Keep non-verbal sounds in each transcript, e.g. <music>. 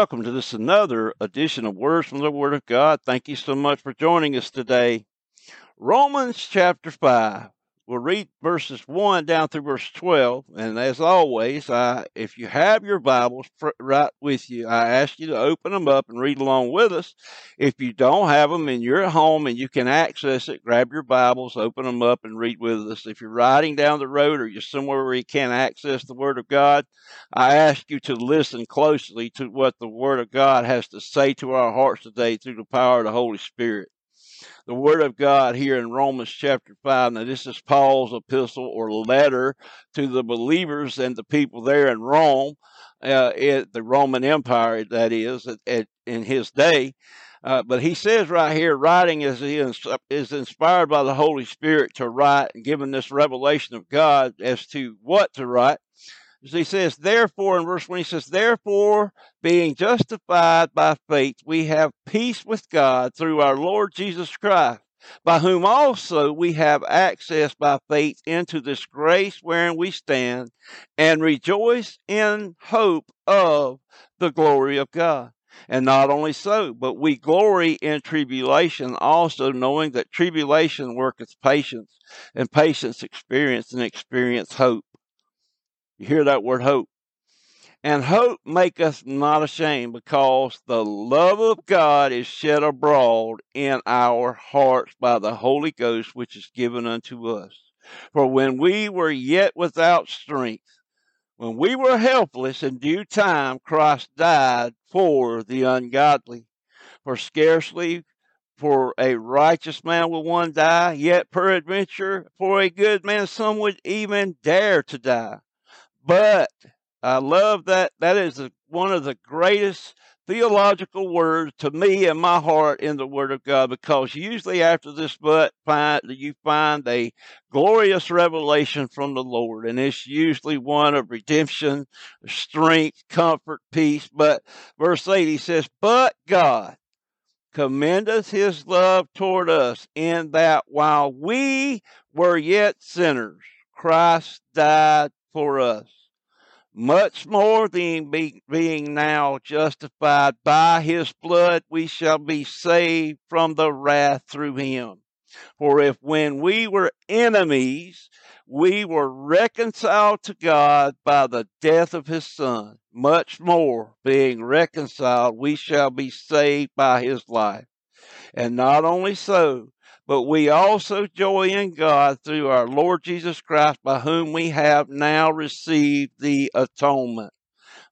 Welcome to this another edition of Words from the Word of God. Thank you so much for joining us today. Romans chapter 5. We'll read verses 1 down through verse 12. And as always, I, if you have your Bibles right with you, I ask you to open them up and read along with us. If you don't have them and you're at home and you can access it, grab your Bibles, open them up, and read with us. If you're riding down the road or you're somewhere where you can't access the Word of God, I ask you to listen closely to what the Word of God has to say to our hearts today through the power of the Holy Spirit the Word of God here in Romans chapter 5. Now, this is Paul's epistle or letter to the believers and the people there in Rome, uh, the Roman Empire, that is, at, at, in his day. Uh, but he says right here, writing is, is inspired by the Holy Spirit to write and given this revelation of God as to what to write he says, therefore, in verse 1, he says, therefore, being justified by faith, we have peace with God through our Lord Jesus Christ, by whom also we have access by faith into this grace wherein we stand, and rejoice in hope of the glory of God. And not only so, but we glory in tribulation also, knowing that tribulation worketh patience, and patience experience, and experience hope. You hear that word hope. And hope make us not ashamed because the love of God is shed abroad in our hearts by the Holy Ghost which is given unto us. For when we were yet without strength, when we were helpless in due time, Christ died for the ungodly. For scarcely for a righteous man will one die, yet peradventure for a good man some would even dare to die. But I love that. That is one of the greatest theological words to me in my heart in the Word of God because usually after this but find you find a glorious revelation from the Lord, and it's usually one of redemption, strength, comfort, peace. But verse 8 he says, But God commendeth his love toward us in that while we were yet sinners, Christ died for us. Much more than be, being now justified by his blood, we shall be saved from the wrath through him. For if when we were enemies, we were reconciled to God by the death of his Son, much more, being reconciled, we shall be saved by his life. And not only so, but we also joy in God through our Lord Jesus Christ, by whom we have now received the atonement.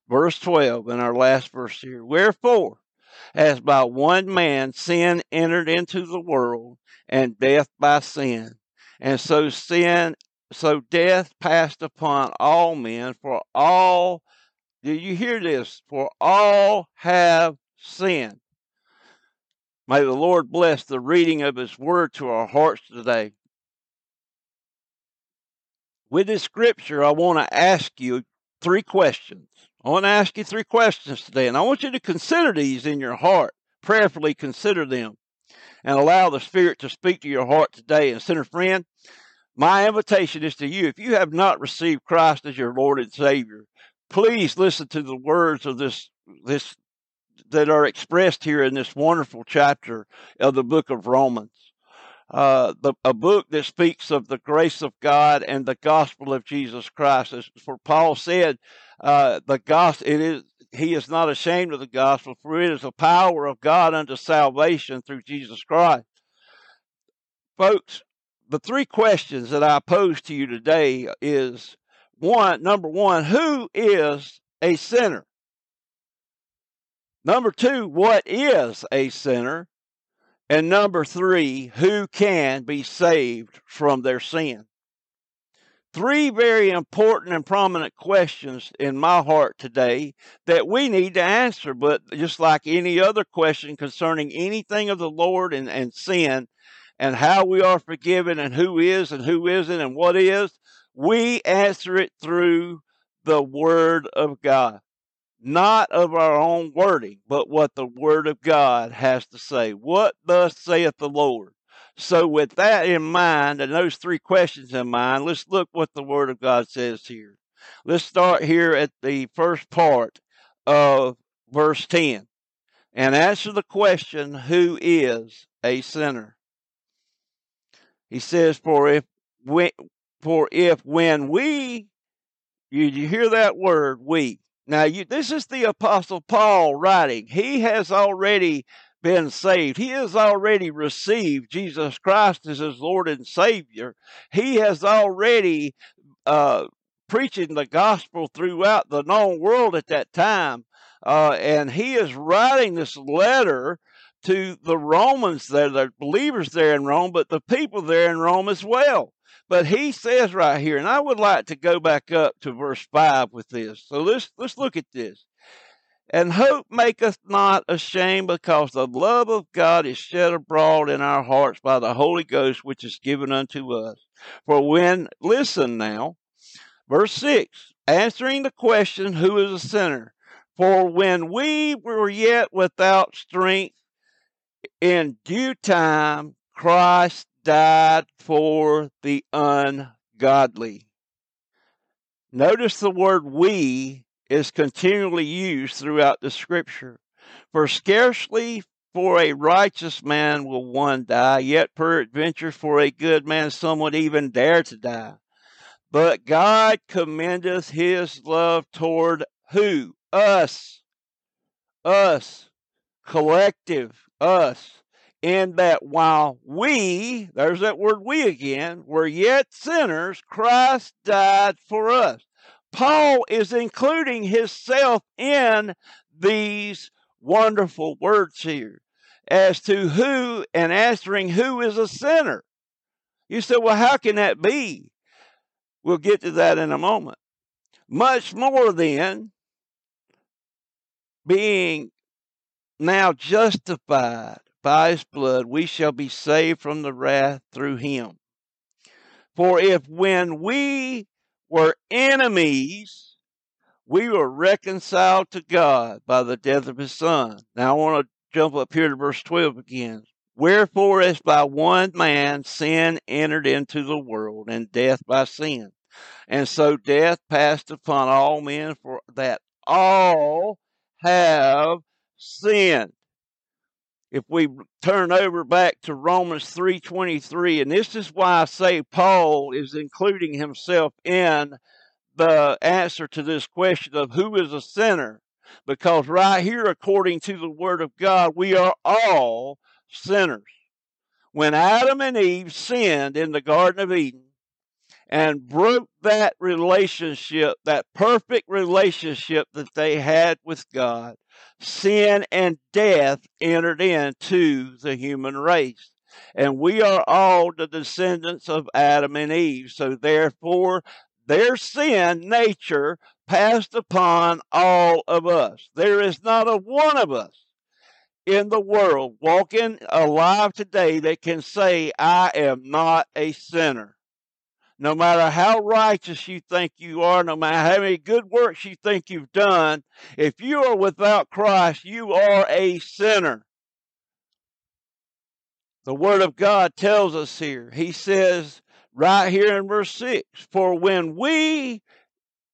Verse 12 in our last verse here. Wherefore, as by one man sin entered into the world, and death by sin, and so sin, so death passed upon all men, for all, do you hear this? For all have sinned. May the Lord bless the reading of His Word to our hearts today. With this scripture, I want to ask you three questions. I want to ask you three questions today, and I want you to consider these in your heart. Prayerfully consider them and allow the Spirit to speak to your heart today. And, sinner friend, my invitation is to you. If you have not received Christ as your Lord and Savior, please listen to the words of this this that are expressed here in this wonderful chapter of the book of Romans. Uh, the, a book that speaks of the grace of God and the gospel of Jesus Christ. As for Paul said, uh, the gospel it is he is not ashamed of the gospel, for it is the power of God unto salvation through Jesus Christ. Folks, the three questions that I pose to you today is one, number one, who is a sinner? Number two, what is a sinner? And number three, who can be saved from their sin? Three very important and prominent questions in my heart today that we need to answer. But just like any other question concerning anything of the Lord and, and sin and how we are forgiven and who is and who isn't and what is, we answer it through the Word of God not of our own wording, but what the Word of God has to say. What thus saith the Lord? So, with that in mind and those three questions in mind, let's look what the Word of God says here. Let's start here at the first part of verse 10 and answer the question who is a sinner? He says, For if we, for if when we you, you hear that word we now you this is the apostle paul writing. He has already been saved. He has already received jesus christ as his lord and savior. He has already uh, preaching the gospel throughout the known world at that time uh, and he is writing this letter to the romans there the believers there in rome but the people there in rome as well but he says right here, and I would like to go back up to verse 5 with this. So let's, let's look at this. And hope maketh not ashamed, because the love of God is shed abroad in our hearts by the Holy Ghost, which is given unto us. For when, listen now, verse 6, answering the question, Who is a sinner? For when we were yet without strength, in due time Christ died for the ungodly. Notice the word we is continually used throughout the scripture. For scarcely for a righteous man will one die, yet peradventure for a good man some would even dare to die. But God commendeth his love toward who? Us. Us. Collective. Us in that while we, there's that word we again, were yet sinners, Christ died for us. Paul is including himself in these wonderful words here as to who and answering who is a sinner. You say, well, how can that be? We'll get to that in a moment. Much more than being now justified by his blood we shall be saved from the wrath through him. For if when we were enemies, we were reconciled to God by the death of his son. Now I want to jump up here to verse 12 again. Wherefore, as by one man sin entered into the world, and death by sin. And so death passed upon all men, for that all have sinned if we turn over back to Romans 3:23 and this is why I say Paul is including himself in the answer to this question of who is a sinner because right here according to the word of God we are all sinners. When Adam and Eve sinned in the garden of Eden and broke that relationship, that perfect relationship that they had with God, sin and death entered into the human race. And we are all the descendants of Adam and Eve. So therefore, their sin nature passed upon all of us. There is not a one of us in the world walking alive today that can say, I am not a sinner no matter how righteous you think you are, no matter how many good works you think you've done, if you are without Christ, you are a sinner. The Word of God tells us here. He says right here in verse 6 For when we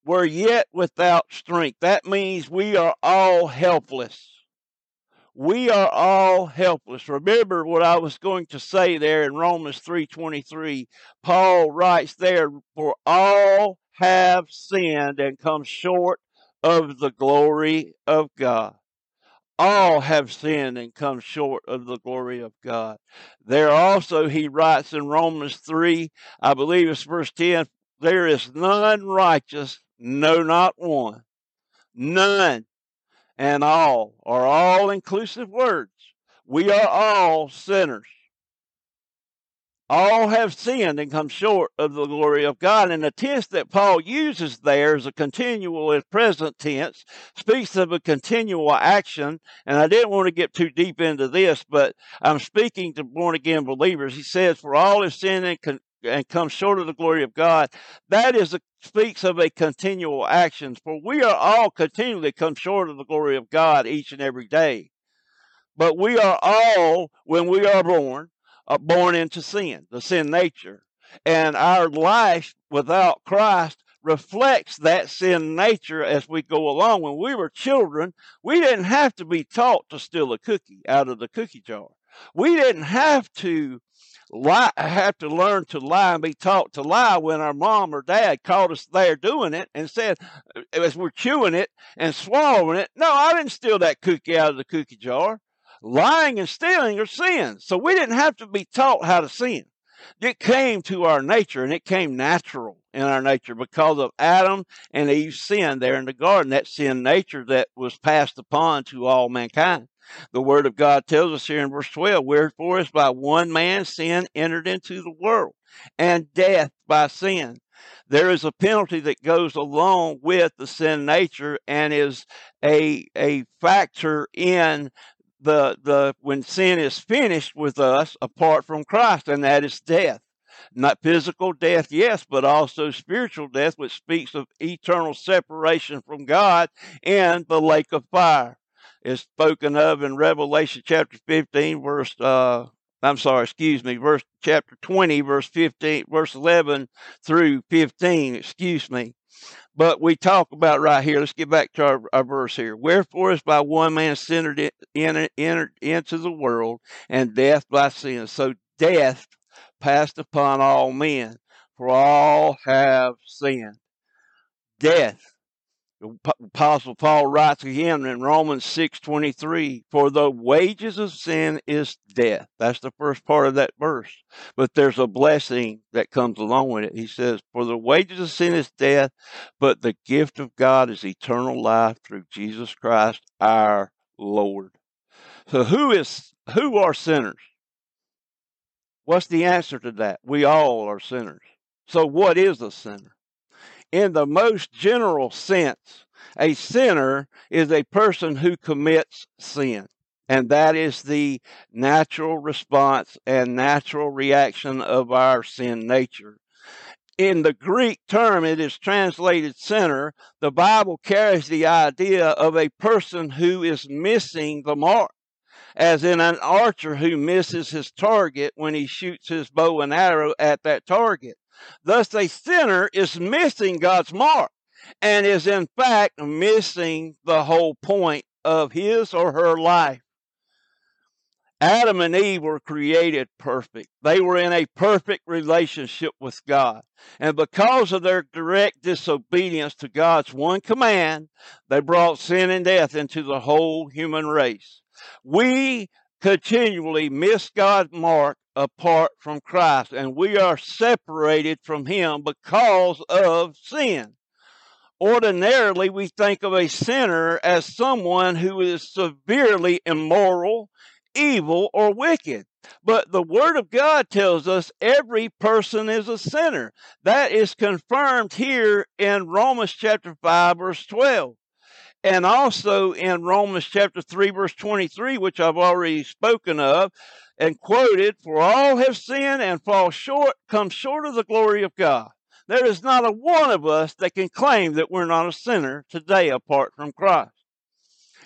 were yet without strength, that means we are all helpless we are all helpless. Remember what I was going to say there in Romans 3:23. Paul writes there, "For all have sinned and come short of the glory of God." All have sinned and come short of the glory of God. There also he writes in Romans 3, I believe it's verse 10, there is none righteous, no not one. None and all are all inclusive words. We are all sinners. All have sinned and come short of the glory of God. And the tense that Paul uses there is a continual present tense, speaks of a continual action. And I didn't want to get too deep into this, but I'm speaking to born again believers. He says, For all have sinned and, con- and come short of the glory of God. That is a speaks of a continual action, for we are all continually come short of the glory of God each and every day. But we are all, when we are born, uh, born into sin, the sin nature. And our life without Christ reflects that sin nature as we go along. When we were children, we didn't have to be taught to steal a cookie out of the cookie jar. We didn't have to lie, have to learn to lie and be taught to lie when our mom or dad caught us there doing it and said, uh, as we're chewing it and swallowing it, no, I didn't steal that cookie out of the cookie jar. Lying and stealing are sins. So we didn't have to be taught how to sin. It came to our nature and it came natural in our nature because of Adam and Eve's sin there in the garden, that sin nature that was passed upon to all mankind. The word of God tells us here in verse 12, wherefore is by one man sin entered into the world, and death by sin. There is a penalty that goes along with the sin nature and is a, a factor in the, the, when sin is finished with us apart from Christ, and that is death. Not physical death, yes, but also spiritual death, which speaks of eternal separation from God in the lake of fire is spoken of in Revelation chapter 15, verse, uh, I'm sorry, excuse me, verse chapter 20, verse 15, verse 11 through 15, excuse me. But we talk about right here, let's get back to our, our verse here. Wherefore is by one man sinned in, in, entered into the world, and death by sin. So death passed upon all men, for all have sinned. Death Apostle Paul writes again in Romans 6:23, "For the wages of sin is death." That's the first part of that verse. But there's a blessing that comes along with it. He says, "For the wages of sin is death, but the gift of God is eternal life through Jesus Christ our Lord." So who is who are sinners? What's the answer to that? We all are sinners. So what is a sinner? In the most general sense, a sinner is a person who commits sin. And that is the natural response and natural reaction of our sin nature. In the Greek term, it is translated sinner. The Bible carries the idea of a person who is missing the mark as in an archer who misses his target when he shoots his bow and arrow at that target. Thus, a sinner is missing God's mark and is in fact missing the whole point of his or her life. Adam and Eve were created perfect. They were in a perfect relationship with God. And because of their direct disobedience to God's one command, they brought sin and death into the whole human race. We continually miss God's mark apart from Christ, and we are separated from Him because of sin. Ordinarily, we think of a sinner as someone who is severely immoral, evil, or wicked. But the Word of God tells us every person is a sinner. That is confirmed here in Romans chapter 5, verse 12 and also in Romans chapter 3, verse 23, which I've already spoken of and quoted, for all have sinned and fall short, come short of the glory of God. There is not a one of us that can claim that we're not a sinner today apart from Christ.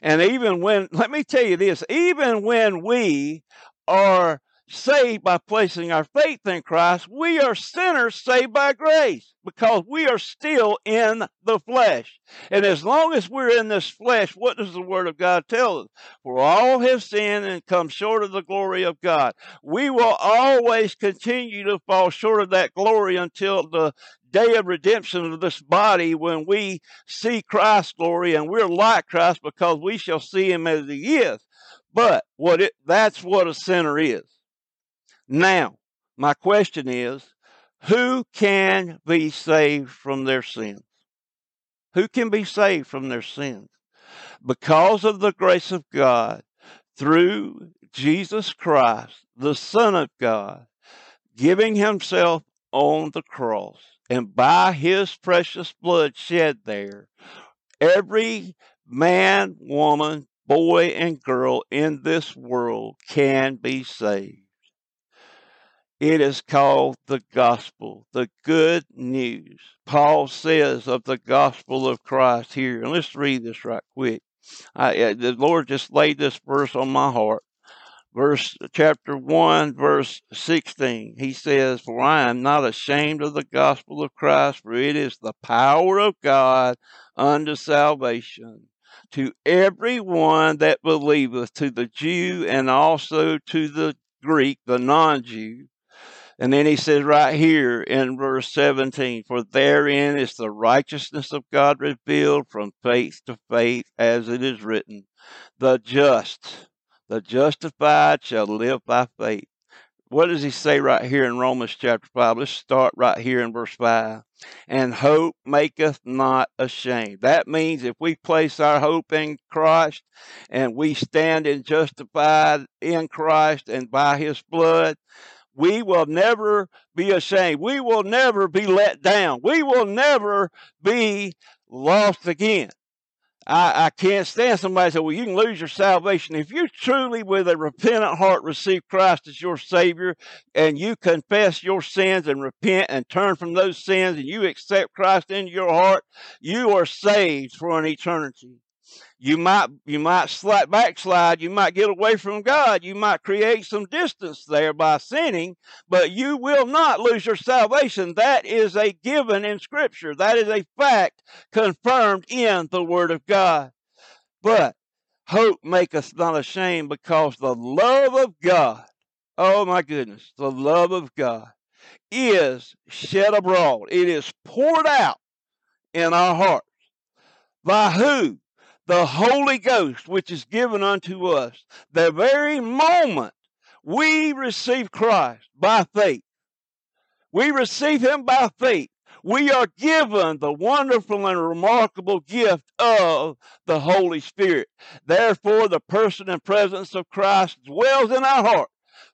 And even when, <laughs> let me tell you this, even when we are saved by placing our faith in Christ, we are sinners saved by grace because we are still in the flesh. And as long as we're in this flesh, what does the Word of God tell us? For all have sinned and come short of the glory of God. We will always continue to fall short of that glory until the day of redemption of this body when we see Christ's glory and we're like Christ because we shall see him as he is. But what it, that's what a sinner is. Now, my question is who can be saved from their sins? Who can be saved from their sins? Because of the grace of God through Jesus Christ, the Son of God, giving Himself on the cross, and by His precious blood shed there, every man, woman, boy, and girl in this world can be saved. It is called the gospel, the good news. Paul says of the gospel of Christ here, and let's read this right quick. I, uh, the Lord just laid this verse on my heart. verse chapter 1 verse 16 he says for i am not ashamed of the gospel of christ for it is the power of god unto salvation to every one that believeth to the jew and also to the greek the non-jew and then he says right here in verse 17 for therein is the righteousness of god revealed from faith to faith as it is written the just the justified shall live by faith. What does he say right here in Romans chapter 5? Let's start right here in verse 5. And hope maketh not ashamed. That means if we place our hope in Christ and we stand in justified in Christ and by his blood, we will never be ashamed. We will never be let down. We will never be lost again. I, I can't stand somebody say, well, you can lose your salvation. If you truly, with a repentant heart, receive Christ as your Savior and you confess your sins and repent and turn from those sins and you accept Christ into your heart, you are saved for an eternity you might you might slide backslide you might get away from god you might create some distance there by sinning but you will not lose your salvation. That is a given in scripture. That is a fact confirmed in the word of god. But hope maketh not ashamed because the love of god oh my goodness the love of god is shed abroad. It is poured out in our hearts. By who the Holy Ghost, which is given unto us, the very moment we receive Christ by faith, we receive Him by faith. We are given the wonderful and remarkable gift of the Holy Spirit. Therefore, the person and presence of Christ dwells in our heart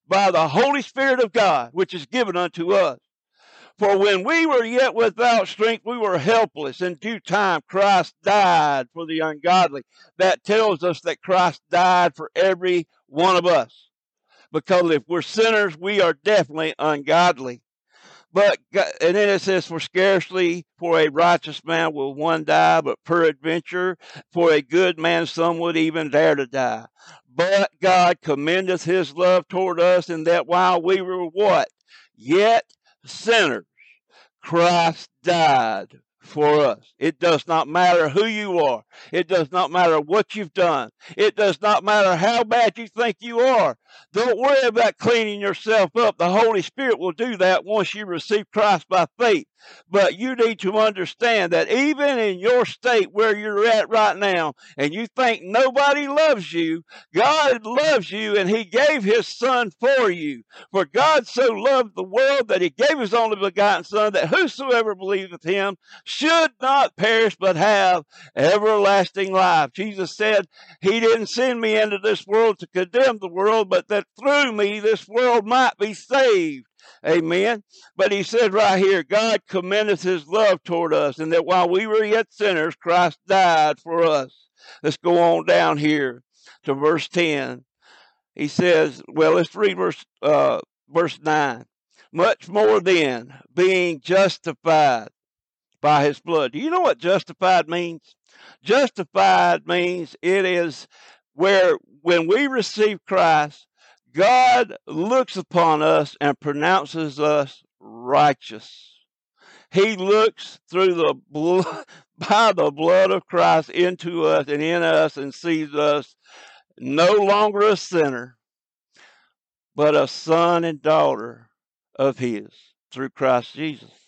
by the Holy Spirit of God, which is given unto us. For when we were yet without strength, we were helpless. In due time, Christ died for the ungodly. That tells us that Christ died for every one of us. Because if we're sinners, we are definitely ungodly. But, and then it says, For scarcely for a righteous man will one die, but peradventure for a good man some would even dare to die. But God commendeth his love toward us in that while we were what? Yet sinners, Christ died for us. It does not matter who you are. It does not matter what you've done. It does not matter how bad you think you are. Don't worry about cleaning yourself up. The Holy Spirit will do that once you receive Christ by faith. But you need to understand that even in your state where you're at right now, and you think nobody loves you, God loves you and He gave His Son for you. For God so loved the world that He gave His only begotten Son, that whosoever believeth Him should not perish but have everlasting life. Jesus said, He didn't send me into this world to condemn the world, but that through me this world might be saved. Amen. But he said right here, God commendeth his love toward us, and that while we were yet sinners, Christ died for us. Let's go on down here to verse 10. He says, well, let's read verse, uh, verse 9. Much more then, being justified by his blood. Do you know what justified means? Justified means it is where when we receive Christ, God looks upon us and pronounces us righteous. He looks through the blood, <laughs> by the blood of Christ into us and in us and sees us no longer a sinner, but a son and daughter of His through Christ Jesus.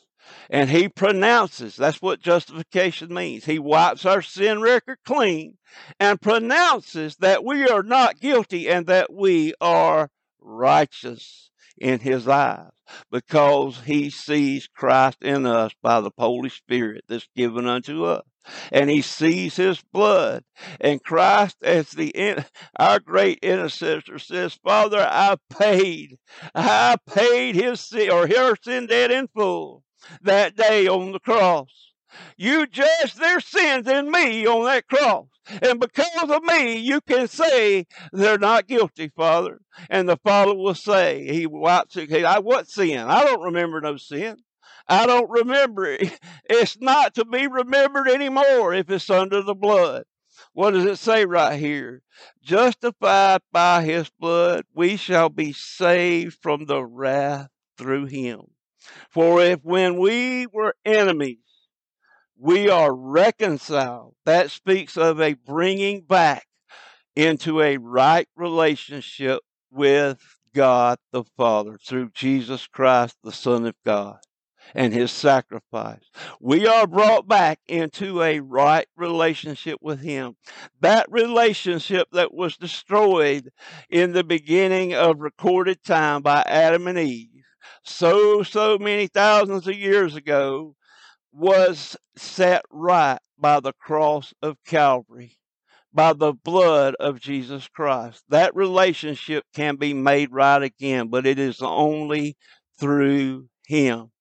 And He pronounces, that's what justification means. He wipes our sin record clean and pronounces that we are not guilty and that we are righteous in his eyes because he sees Christ in us by the Holy Spirit that's given unto us. And he sees his blood. And Christ, as the our great intercessor, says, Father, I paid, I paid his sin or her sin debt in full that day on the cross. You judged their sins in me on that cross. And because of me, you can say they're not guilty, Father. And the Father will say, He wipes it. I what sin? I don't remember no sin. I don't remember it. <laughs> It's not to be remembered anymore if it's under the blood. What does it say right here? Justified by his blood, we shall be saved from the wrath through him. For if when we were enemies, we are reconciled, that speaks of a bringing back into a right relationship with God the Father through Jesus Christ, the Son of God, and his sacrifice. We are brought back into a right relationship with him. That relationship that was destroyed in the beginning of recorded time by Adam and Eve so, so many thousands of years ago was set right by the cross of Calvary, by the blood of Jesus Christ. That relationship can be made right again, but it is only through Him.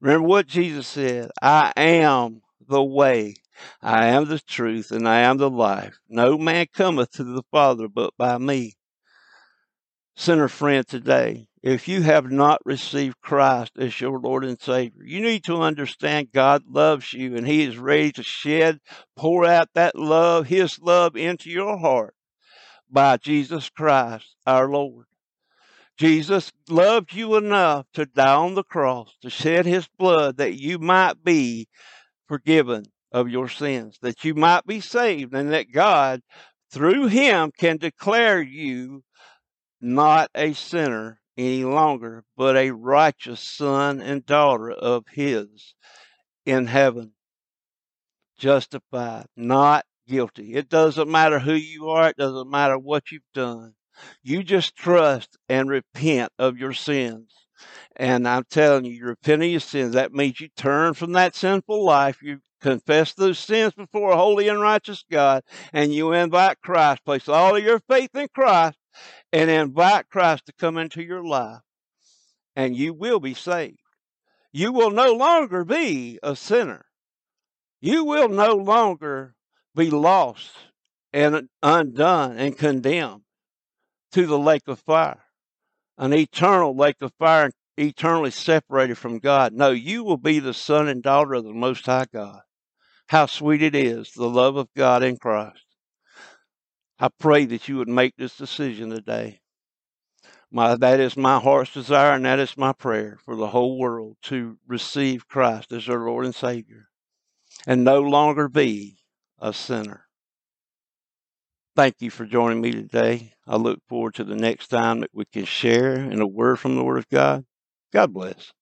Remember what Jesus said I am the way, I am the truth, and I am the life. No man cometh to the Father but by me. Sinner friend today, if you have not received Christ as your Lord and Savior, you need to understand God loves you and He is ready to shed, pour out that love, His love into your heart by Jesus Christ our Lord. Jesus loved you enough to die on the cross, to shed His blood that you might be forgiven of your sins, that you might be saved, and that God, through Him, can declare you not a sinner any longer, but a righteous son and daughter of his in heaven. Justified, not guilty. It doesn't matter who you are, it doesn't matter what you've done. You just trust and repent of your sins. And I'm telling you, you repent of your sins. That means you turn from that sinful life. You confess those sins before a holy and righteous God, and you invite Christ. Place all of your faith in Christ and invite Christ to come into your life, and you will be saved. You will no longer be a sinner. You will no longer be lost and undone and condemned to the lake of fire, an eternal lake of fire, eternally separated from God. No, you will be the son and daughter of the Most High God. How sweet it is, the love of God in Christ. I pray that you would make this decision today. My, that is my heart's desire, and that is my prayer for the whole world to receive Christ as their Lord and Savior and no longer be a sinner. Thank you for joining me today. I look forward to the next time that we can share in a word from the Word of God. God bless.